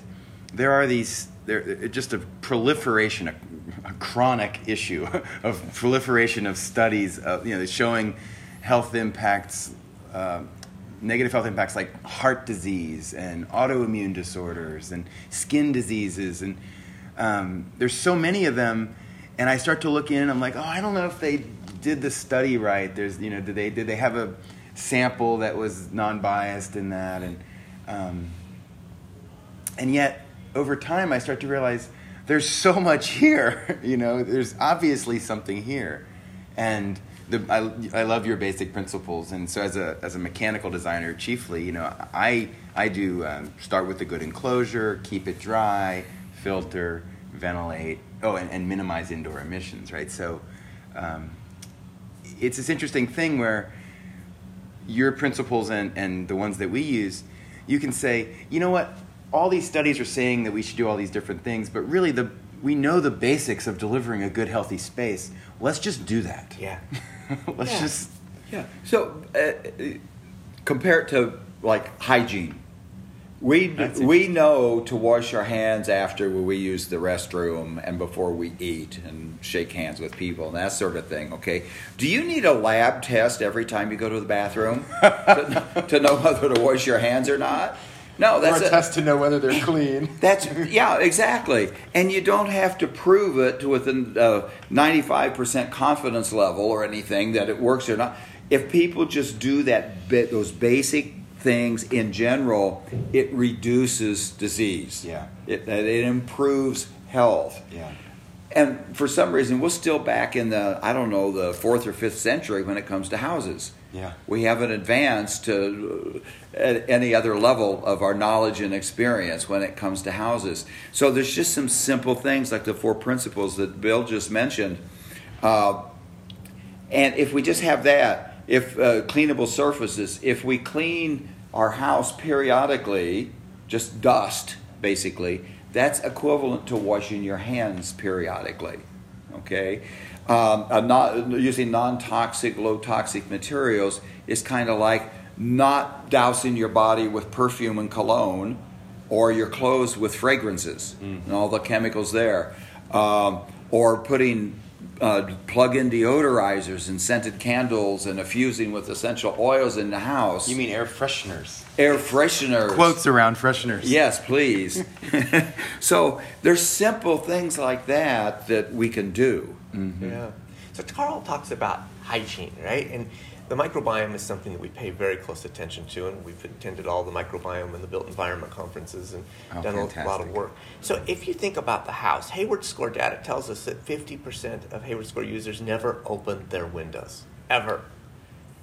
there are these there- just a proliferation, a, a chronic issue of proliferation of studies, of, you know, showing health impacts. Uh, negative health impacts like heart disease and autoimmune disorders and skin diseases and um, there's so many of them and i start to look in i'm like oh i don't know if they did the study right there's you know did they did they have a sample that was non-biased in that and um, and yet over time i start to realize there's so much here you know there's obviously something here. And the, I, I love your basic principles. And so as a, as a mechanical designer chiefly you know i i do um, start with a good enclosure keep it dry filter ventilate oh and, and minimize indoor emissions right? So um, it's this interesting thing where your principles and, and the ones that we use, you can say, you know what, all these studies are saying that we should do all these different things, but really the we know the basics of delivering a good healthy space. Let's just do that. Yeah. Let's Yeah. just Yeah. So uh, compare it to like hygiene. We That's we know to wash our hands after we use the restroom and before we eat and shake hands with people and that sort of thing. Okay. Do you need a lab test every time you go to the bathroom to, to know whether to wash your hands or not? No, that's a- test to know whether they're clean. that's yeah, exactly. And you don't have to prove it to within a ninety-five percent confidence level or anything that it works or not. If people just do that, bit, those basic things in general, it reduces disease. Yeah. it, it improves health. yeah. And for some reason, we're still back in the I don't know the fourth or fifth century when it comes to houses. Yeah. we haven't advanced to uh, at any other level of our knowledge and experience when it comes to houses. So there's just some simple things like the four principles that Bill just mentioned. Uh, and if we just have that, if uh, cleanable surfaces, if we clean our house periodically, just dust basically, that's equivalent to washing your hands periodically. Okay? Um, a not, using non toxic, low toxic materials is kind of like not dousing your body with perfume and cologne or your clothes with fragrances and all the chemicals there. Um, or putting uh, plug-in deodorizers and scented candles and effusing with essential oils in the house. You mean air fresheners? air fresheners? Quotes around fresheners. Yes, please. so there's simple things like that that we can do. Mm-hmm. Yeah. So Carl talks about hygiene, right? And the microbiome is something that we pay very close attention to, and we've attended all the microbiome and the built environment conferences and Oh, done a lot of work. So if you think about the house, Hayward Score data tells us that 50% of Hayward Score users never open their windows, ever.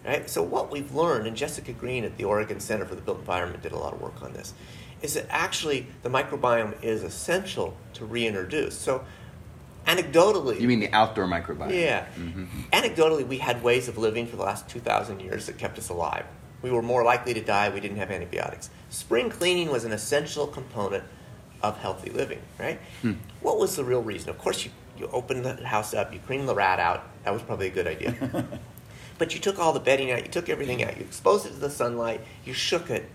Right? So what we've learned, and Jessica Green at the Oregon Center for the Built Environment did a lot of work on this, is that actually the microbiome is essential to reintroduce. So anecdotally, You mean the outdoor microbiome? yeah. Mm-hmm. Anecdotally, we had ways of living for the last 2,000 years that kept us alive. We were more likely to die, we didn't have antibiotics. Spring cleaning was an essential component of healthy living, right? Hmm. What was the real reason? Of course, you, you opened the house up, you cleaned the rat out. That was probably a good idea. but you took all the bedding out, you took everything out, you exposed it to the sunlight, you shook it.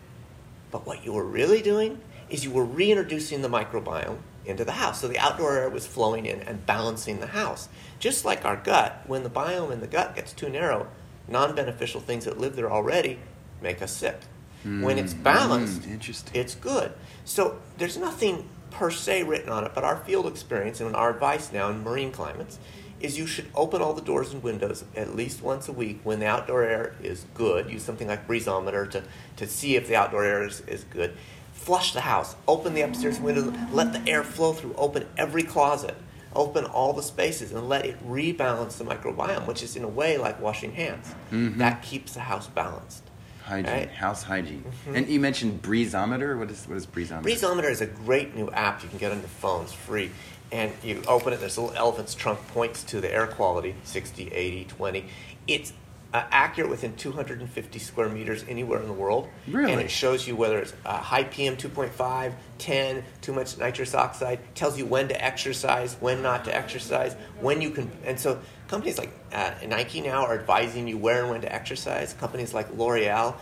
But what you were really doing is you were reintroducing the microbiome into the house. So the outdoor air was flowing in and balancing the house. Just like our gut, when the biome in the gut gets too narrow, non beneficial things that live there already make us sick. when it's balanced, Mm, interesting. it's good. So there's nothing per se written on it, but our field experience and our advice now in marine climates is you should open all the doors and windows at least once a week when the outdoor air is good. Use something like breezometer to, to see if the outdoor air is, is good. Flush the house. Open the upstairs window. Let the air flow through. Open every closet. Open all the spaces and let it rebalance the microbiome, which is in a way like washing hands. That keeps the house balanced. Hygiene, Right? house hygiene. Mm-hmm. And you mentioned Breezometer. What is what is Breezometer? Breezometer is a great new app you can get on your phone. It's free. And you open it, there's a little elephant's trunk points to the air quality 60, 80, 20. It's uh, accurate within 250 square meters anywhere in the world. Really? And it shows you whether it's uh, high PM 2.5, 10, too much nitrous oxide, tells you when to exercise, when not to exercise, when you can. And so companies like uh, Nike now are advising you where and when to exercise. Companies like L'Oreal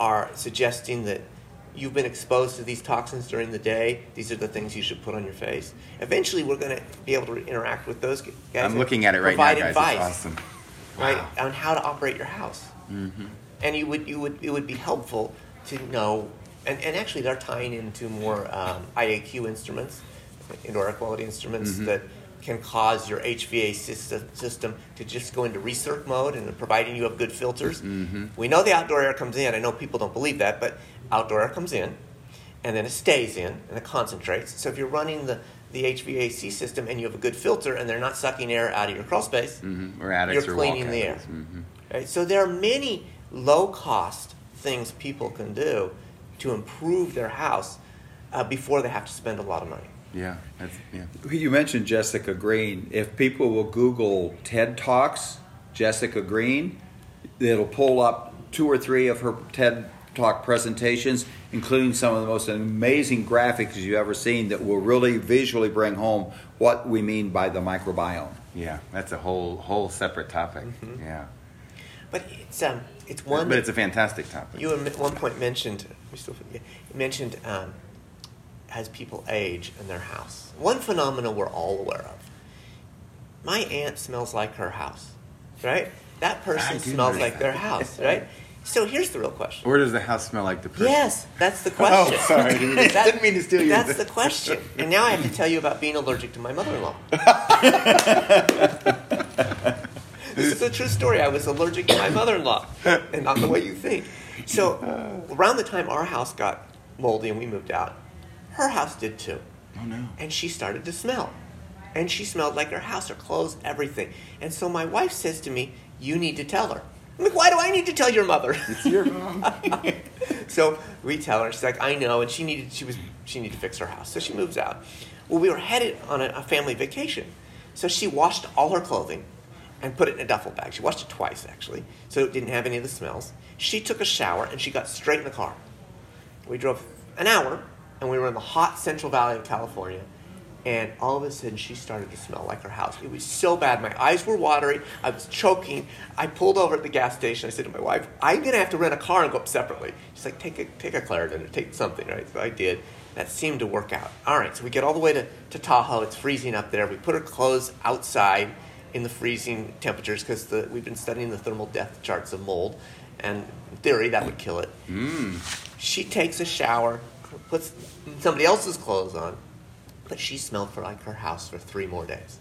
are suggesting that you've been exposed to these toxins during the day. These are the things you should put on your face. Eventually, we're going to be able to interact with those guys. I'm looking at it right now, guys. Advice, It's awesome. Right on how to operate your house. Mm-hmm. And you would you would it would be helpful to know. And, and actually, they're tying into more um, IAQ instruments, indoor air quality instruments Mm-hmm. that can cause your HVA system, system to just go into recirc mode and providing you have good filters. Mm-hmm. We know the outdoor air comes in. I know people don't believe that, but outdoor air comes in and then it stays in and it concentrates. So if you're running the, the HVAC system and you have a good filter and they're not sucking air out of your crawl space, Mhm. Or attics you're or cleaning the air. cabinets. Mhm. Right? So there are many low cost things people can do to improve their house uh, before they have to spend a lot of money. Yeah, that's yeah. You mentioned Jessica Green. If people will Google TED Talks, Jessica Green, it'll pull up two or three of her TED Talk presentations, including some of the most amazing graphics you've ever seen that will really visually bring home what we mean by the microbiome. Yeah, that's a whole whole separate topic. Mm-hmm. Yeah, But it's um, it's one. but it's a fantastic topic. You at one point mentioned we still you mentioned um, as people age in their house. One phenomenon we're all aware of. My aunt smells like her house, right? That person smells like that. their house, right? So here's the real question. Where does the house smell like the person? Yes, that's the question. Oh, sorry. I didn't mean- to steal your- That's the question. And now I have to tell you about being allergic to my mother-in-law. this is a true story. I was allergic to my mother-in-law, and not the way you think. So, around the time our house got moldy and we moved out, her house did too, Oh no. and she started to smell, and she smelled like her house, her clothes, everything. And so my wife says to me, "You need to tell her." I'm like, "Why do I need to tell your mother?" It's your mom. So we tell her, she's like, I know, and she needed she was she needed to fix her house. So she moves out. Well, we were headed on a, a family vacation. So she washed all her clothing and put it in a duffel bag. She washed it twice actually, so it didn't have any of the smells. She took a shower and she got straight in the car. We drove an hour and we were in the hot Central Valley of California. And all of a sudden, she started to smell like her house. It was so bad. My eyes were watery. I was choking. I pulled over at the gas station. I said to my wife, I'm going to have to rent a car and go up separately. She's like, take a, take a Claritin or take something, right? So I did. That seemed to work out. All right, so we get all the way to, to Tahoe. It's freezing up there. We put her clothes outside in the freezing temperatures because we've been studying the thermal death charts of mold. And in theory, that would kill it. Hmm. She takes a shower, puts somebody else's clothes on, but she smelled for like her house for three more days.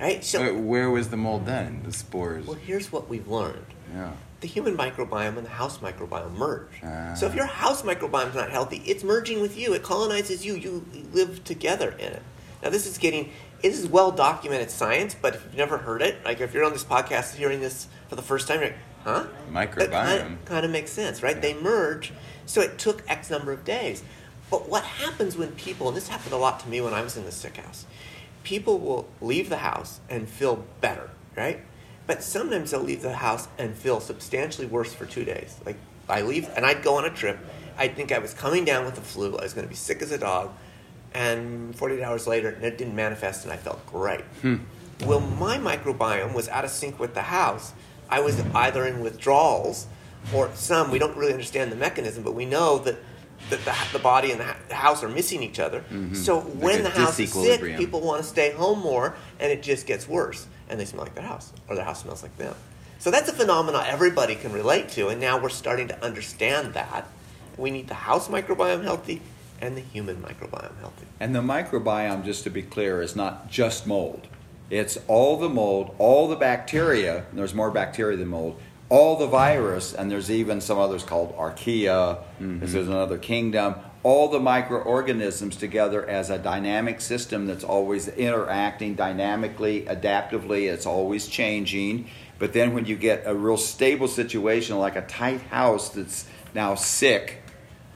Right? So, Wait, where was the mold then? The spores. well, here's what we've learned Yeah. the human microbiome and the house microbiome merge. Ah. So if your house microbiome is not healthy, it's merging with you. It colonizes you. You live together in it. Now this is getting this is well documented science, but if you've never heard it, like if you're on this podcast hearing this for the first time, you're like, huh? That kind Microbiome. of, kind of makes sense, right? They merge. So it took X number of days. But what happens when people, and this happened a lot to me when I was in the sick house, people will leave the house and feel better, right? But sometimes they'll leave the house and feel substantially worse for two days. Like I leave, and I'd go on a trip. I'd think I was coming down with the flu. I was going to be sick as a dog, and 48 hours later, it didn't manifest, and I felt great. Hmm. Well, my microbiome was out of sync with the house. I was either in withdrawals, or some we don't really understand the mechanism, but we know that. That the, the body and the, house are missing each other. Mm-hmm. So when a the house is sick, people want to stay home more, and it just gets worse, and they smell like their house, or their house smells like them. So that's a phenomenon everybody can relate to, and now we're starting to understand that. We need the house microbiome healthy and the human microbiome healthy. And the microbiome, just to be clear, is not just mold. It's all the mold, all the bacteria, and there's more bacteria than mold, all the virus, and there's even some others called archaea, mm-hmm. there's another kingdom, all the microorganisms together as a dynamic system that's always interacting dynamically, adaptively, it's always changing. But then when you get a real stable situation like a tight house that's now sick,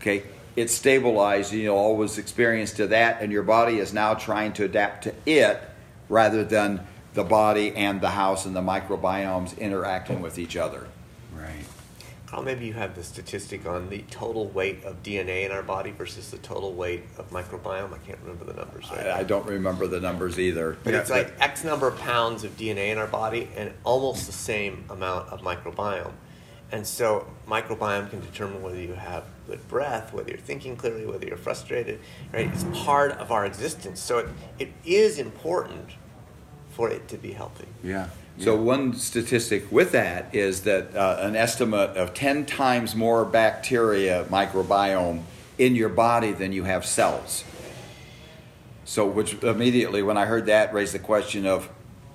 okay, it's stabilized. You know, always experienced to that, and your body is now trying to adapt to it rather than the body and the house and the microbiomes interacting with each other. Right. Carl, maybe you have the statistic on the total weight of DNA in our body versus the total weight of microbiome. I can't remember the numbers right I, I don't remember the numbers either. But Yeah, it's like X number of pounds of DNA in our body and almost the same amount of microbiome. And so, microbiome can determine whether you have good breath, whether you're thinking clearly, whether you're frustrated, right? It's part of our existence. So, it, it is important for it to be healthy. Yeah. So one statistic with that is that uh, an estimate of 10 times more bacteria microbiome in your body than you have cells. So which immediately when I heard that raised the question of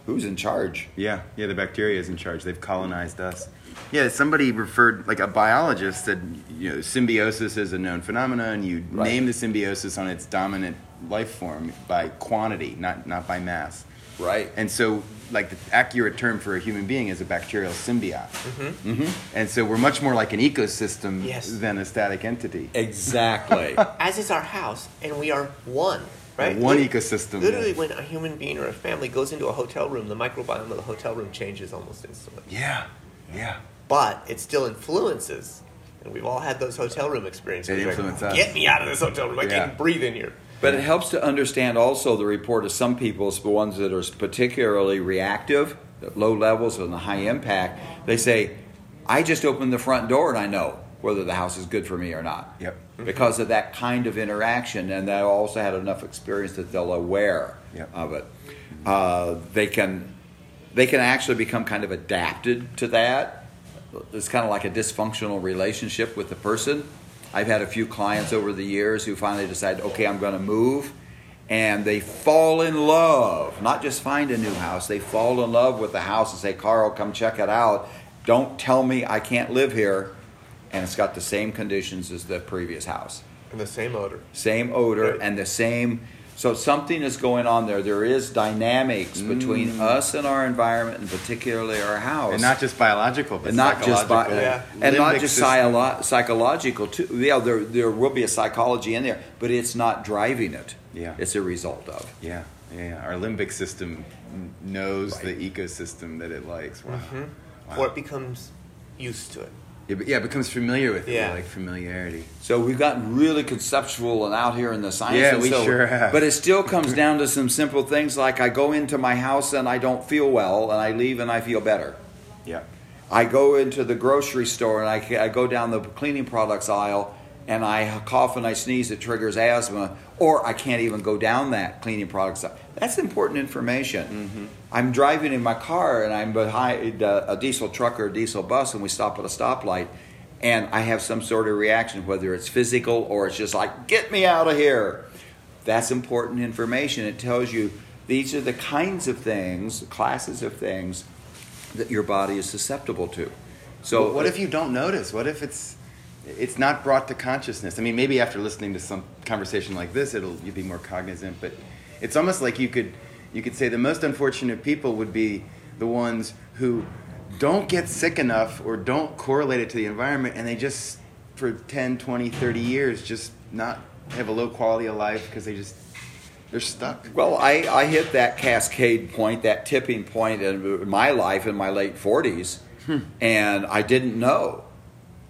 who's in charge? Yeah, yeah, the bacteria is in charge. They've colonized us. Yeah, somebody referred, like a biologist said, you know, symbiosis is a known phenomenon. And you Right. name the symbiosis on its dominant life form by quantity, not not by mass. Right. And so, like the accurate term for a human being is a bacterial symbiote. Mm-hmm. And so, we're much more like an ecosystem Yes. than a static entity. Exactly. As is our house, and we are one, right? one Lit- ecosystem, Literally, when a human being or a family goes into a hotel room, the microbiome of the hotel room changes almost instantly. Yeah, yeah. but it still influences. And we've all had those hotel room experiences. It You're like, us. Get me out of this hotel room. I Yeah. can't breathe in here. But it helps to understand also the report of some people, the ones that are particularly reactive, at low levels and the high impact. They say, I just opened the front door and I know whether the house is good for me or not. Yep. Because of that kind of interaction, and they also had enough experience that they'll aware Yep. of it. Uh, they can they can actually become kind of adapted to that. It's kind of like a dysfunctional relationship with the person. I've had a few clients over the years who finally decide, okay, I'm going to move, and they fall in love. Not just find a new house, they fall in love with the house and say, Carl, come check it out. Don't tell me I can't live here. And it's got the same conditions as the previous house And the same odor. same odor Right. and the same so something is going on there there is dynamics between us and our environment and particularly our house Mm. And not just biological, but and not just bi- psychological. Yeah. and not just psycholo- psychological too yeah there, there will be a psychology in there but it's not driving it Yeah. it's a result of Yeah, yeah, yeah. Our limbic system knows Right. the ecosystem that it likes. Wow. Wow. Or it becomes used to it. Yeah, yeah, it becomes familiar with it. Yeah. like familiarity. So we've gotten really conceptual and out here in the science. Yeah, we so- sure have. But it still comes down to some simple things like I go into my house and I don't feel well, and I leave and I feel better. Yeah. I go into the grocery store and I, I go down the cleaning products aisle and I cough and I sneeze, it triggers asthma, or I can't even go down that cleaning products. That's important information. Mm-hmm. I'm driving in my car and I'm behind a, a diesel truck or a diesel bus and we stop at a stoplight and I have some sort of reaction, whether it's physical or it's just like, get me out of here. That's important information. It tells you these are the kinds of things, classes of things that your body is susceptible to. So So what if you don't notice? What if it's it's not brought to consciousness? I mean, maybe after listening to some conversation like this, it'll you'll be more cognizant. But it's almost like you could you could say the most unfortunate people would be the ones who don't get sick enough or don't correlate it to the environment, and they just for 10, 20, 30 years just not have a low quality of life because they just they're stuck. Well, I, I hit that cascade point, that tipping point in my life in my late 40s, hmm. and I didn't know.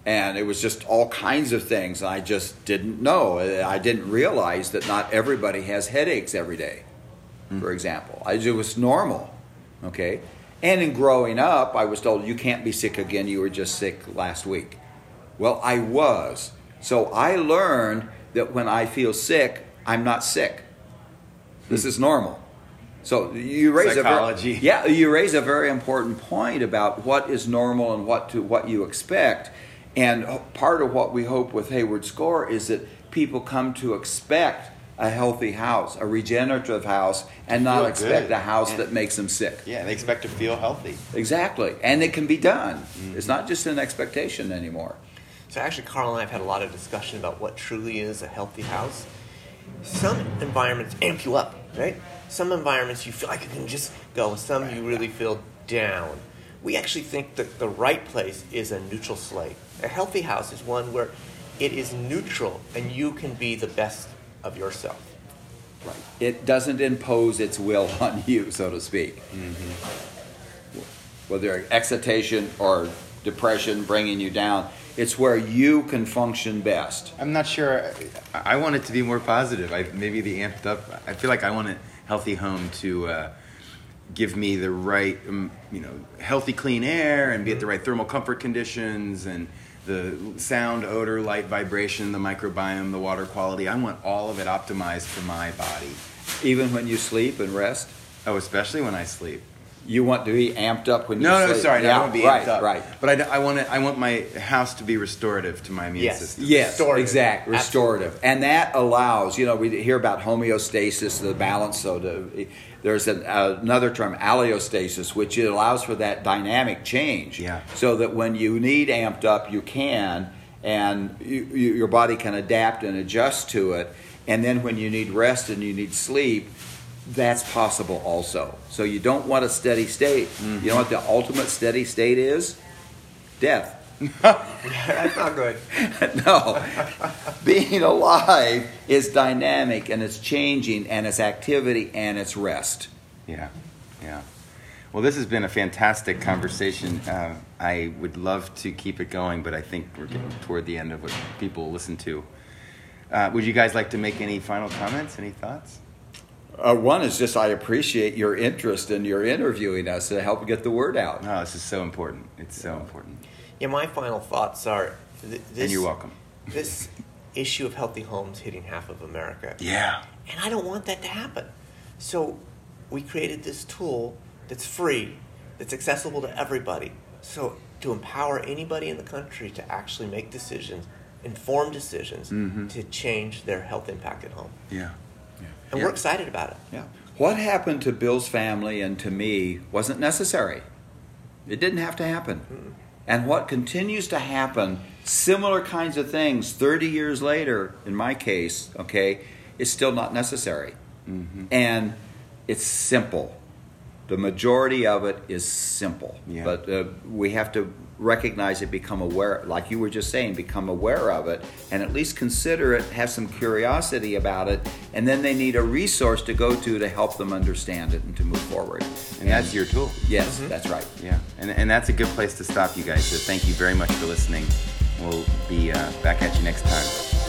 And it was just all kinds of things. I just didn't know. I didn't realize that not everybody has headaches every day, for hmm. example. I, it was normal, okay? And in growing up, I was told, you can't be sick again, you were just sick last week. Well, I was. So I learned that when I feel sick, I'm not sick. This hmm. is normal. So you raise Psychology. a very, yeah, you raise a very important point about what is normal and what to what you expect. And part of what we hope with Hayward Score is that people come to expect a healthy house, a regenerative house, and not expect good. a house And- that makes them sick. Yeah, they expect to feel healthy. Exactly. And it can be done. Mm-hmm. It's not just an expectation anymore. So actually, Carl and I have had a lot of discussion about what truly is a healthy house. Some environments amp you up, right? Some environments you feel like you can just go. Some you really feel down. we actually think that the right place is a neutral slate. A healthy house is one where it is neutral and you can be the best of yourself. Right. It doesn't impose its will on you, so to speak. Whether excitation or depression bringing you down, it's where you can function best. I'm not sure. I, I want it to be more positive. I, maybe the amped up. I feel like I want a healthy home to uh, give me the right, um, you know, healthy, clean air and be at the right thermal comfort conditions and the sound, odor, light, vibration, the microbiome, the water quality. I want all of it optimized for my body. Even when you sleep and rest, Oh, especially when I sleep. you want to be amped up when you No, sleep. no, no, sorry, no, I Yeah, won't be right, amped up. Right. But I, d- I want it, I want my house to be restorative to my immune Yes. system. Yes, Restorative. exact, restorative, and that allows you know we hear about homeostasis, the balance. So the, there's an, another term, allostasis, which it allows for that dynamic change. Yeah. So that when you need amped up, you can, and you, you, your body can adapt and adjust to it. And then when you need rest and you need sleep, that's possible also. So you don't want a steady state. Mm-hmm. You know what the ultimate steady state is? Death. That's not good. no. Being alive is dynamic and it's changing and it's activity and it's rest. Yeah, yeah. Well, this has been a fantastic conversation. Uh, I would love to keep it going, but I think we're getting toward the end of what people listen to. Uh, would you guys like to make any final comments? Any thoughts? Uh, one is just I appreciate your interest in your interviewing us to help get the word out. No, this is so important. It's so important. Yeah, my final thoughts are th- this. And you're welcome. This issue of healthy homes hitting half of America. Yeah. And I don't want that to happen. So we created this tool that's free, that's accessible to everybody. So to empower anybody in the country to actually make decisions, informed decisions, mm-hmm. to change their health impact at home. Yeah. yeah. And Yeah. we're excited about it. Yeah. What happened to Bill's family and to me wasn't necessary. It didn't have to happen. And what continues to happen, similar kinds of things 30 years later, in my case, okay, is still not necessary. Mm-hmm. And it's simple. The majority of it is simple. Yeah. But uh, we have to recognize it, become aware, like you were just saying, become aware of it, and at least consider it, have some curiosity about it, and then they need a resource to go to to help them understand it and to move forward. And that's your tool. Yes, that's right. Yeah. And, and that's a good place to stop you guys. So thank you very much for listening. We'll be uh, back at you next time.